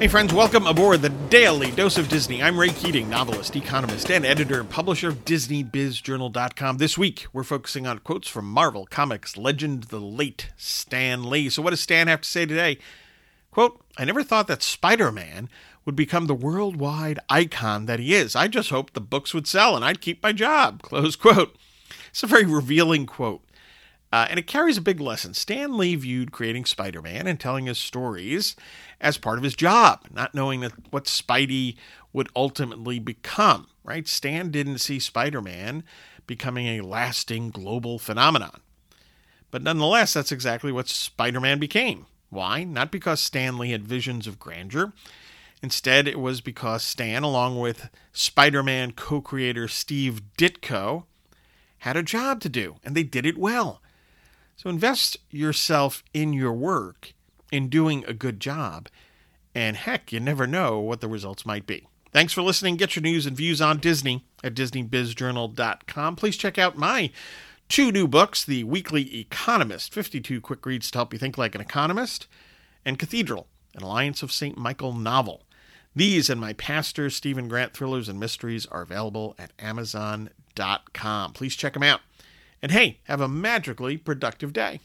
Hey, friends, welcome aboard the Daily Dose of Disney. I'm Ray Keating, novelist, economist, and editor and publisher of DisneyBizJournal.com. This week, we're focusing on quotes from Marvel Comics legend, the late Stan Lee. So, what does Stan have to say today? Quote, I never thought that Spider Man would become the worldwide icon that he is. I just hoped the books would sell and I'd keep my job. Close quote. It's a very revealing quote. Uh, and it carries a big lesson. Stan Lee viewed creating Spider Man and telling his stories as part of his job, not knowing that what Spidey would ultimately become, right? Stan didn't see Spider Man becoming a lasting global phenomenon. But nonetheless, that's exactly what Spider Man became. Why? Not because Stan Lee had visions of grandeur. Instead, it was because Stan, along with Spider Man co creator Steve Ditko, had a job to do, and they did it well. So invest yourself in your work, in doing a good job, and heck, you never know what the results might be. Thanks for listening. Get your news and views on Disney at DisneyBizJournal.com. Please check out my two new books The Weekly Economist 52 Quick Reads to Help You Think Like an Economist, and Cathedral, an Alliance of St. Michael novel. These and my Pastor Stephen Grant thrillers and mysteries are available at Amazon.com. Please check them out. And hey, have a magically productive day.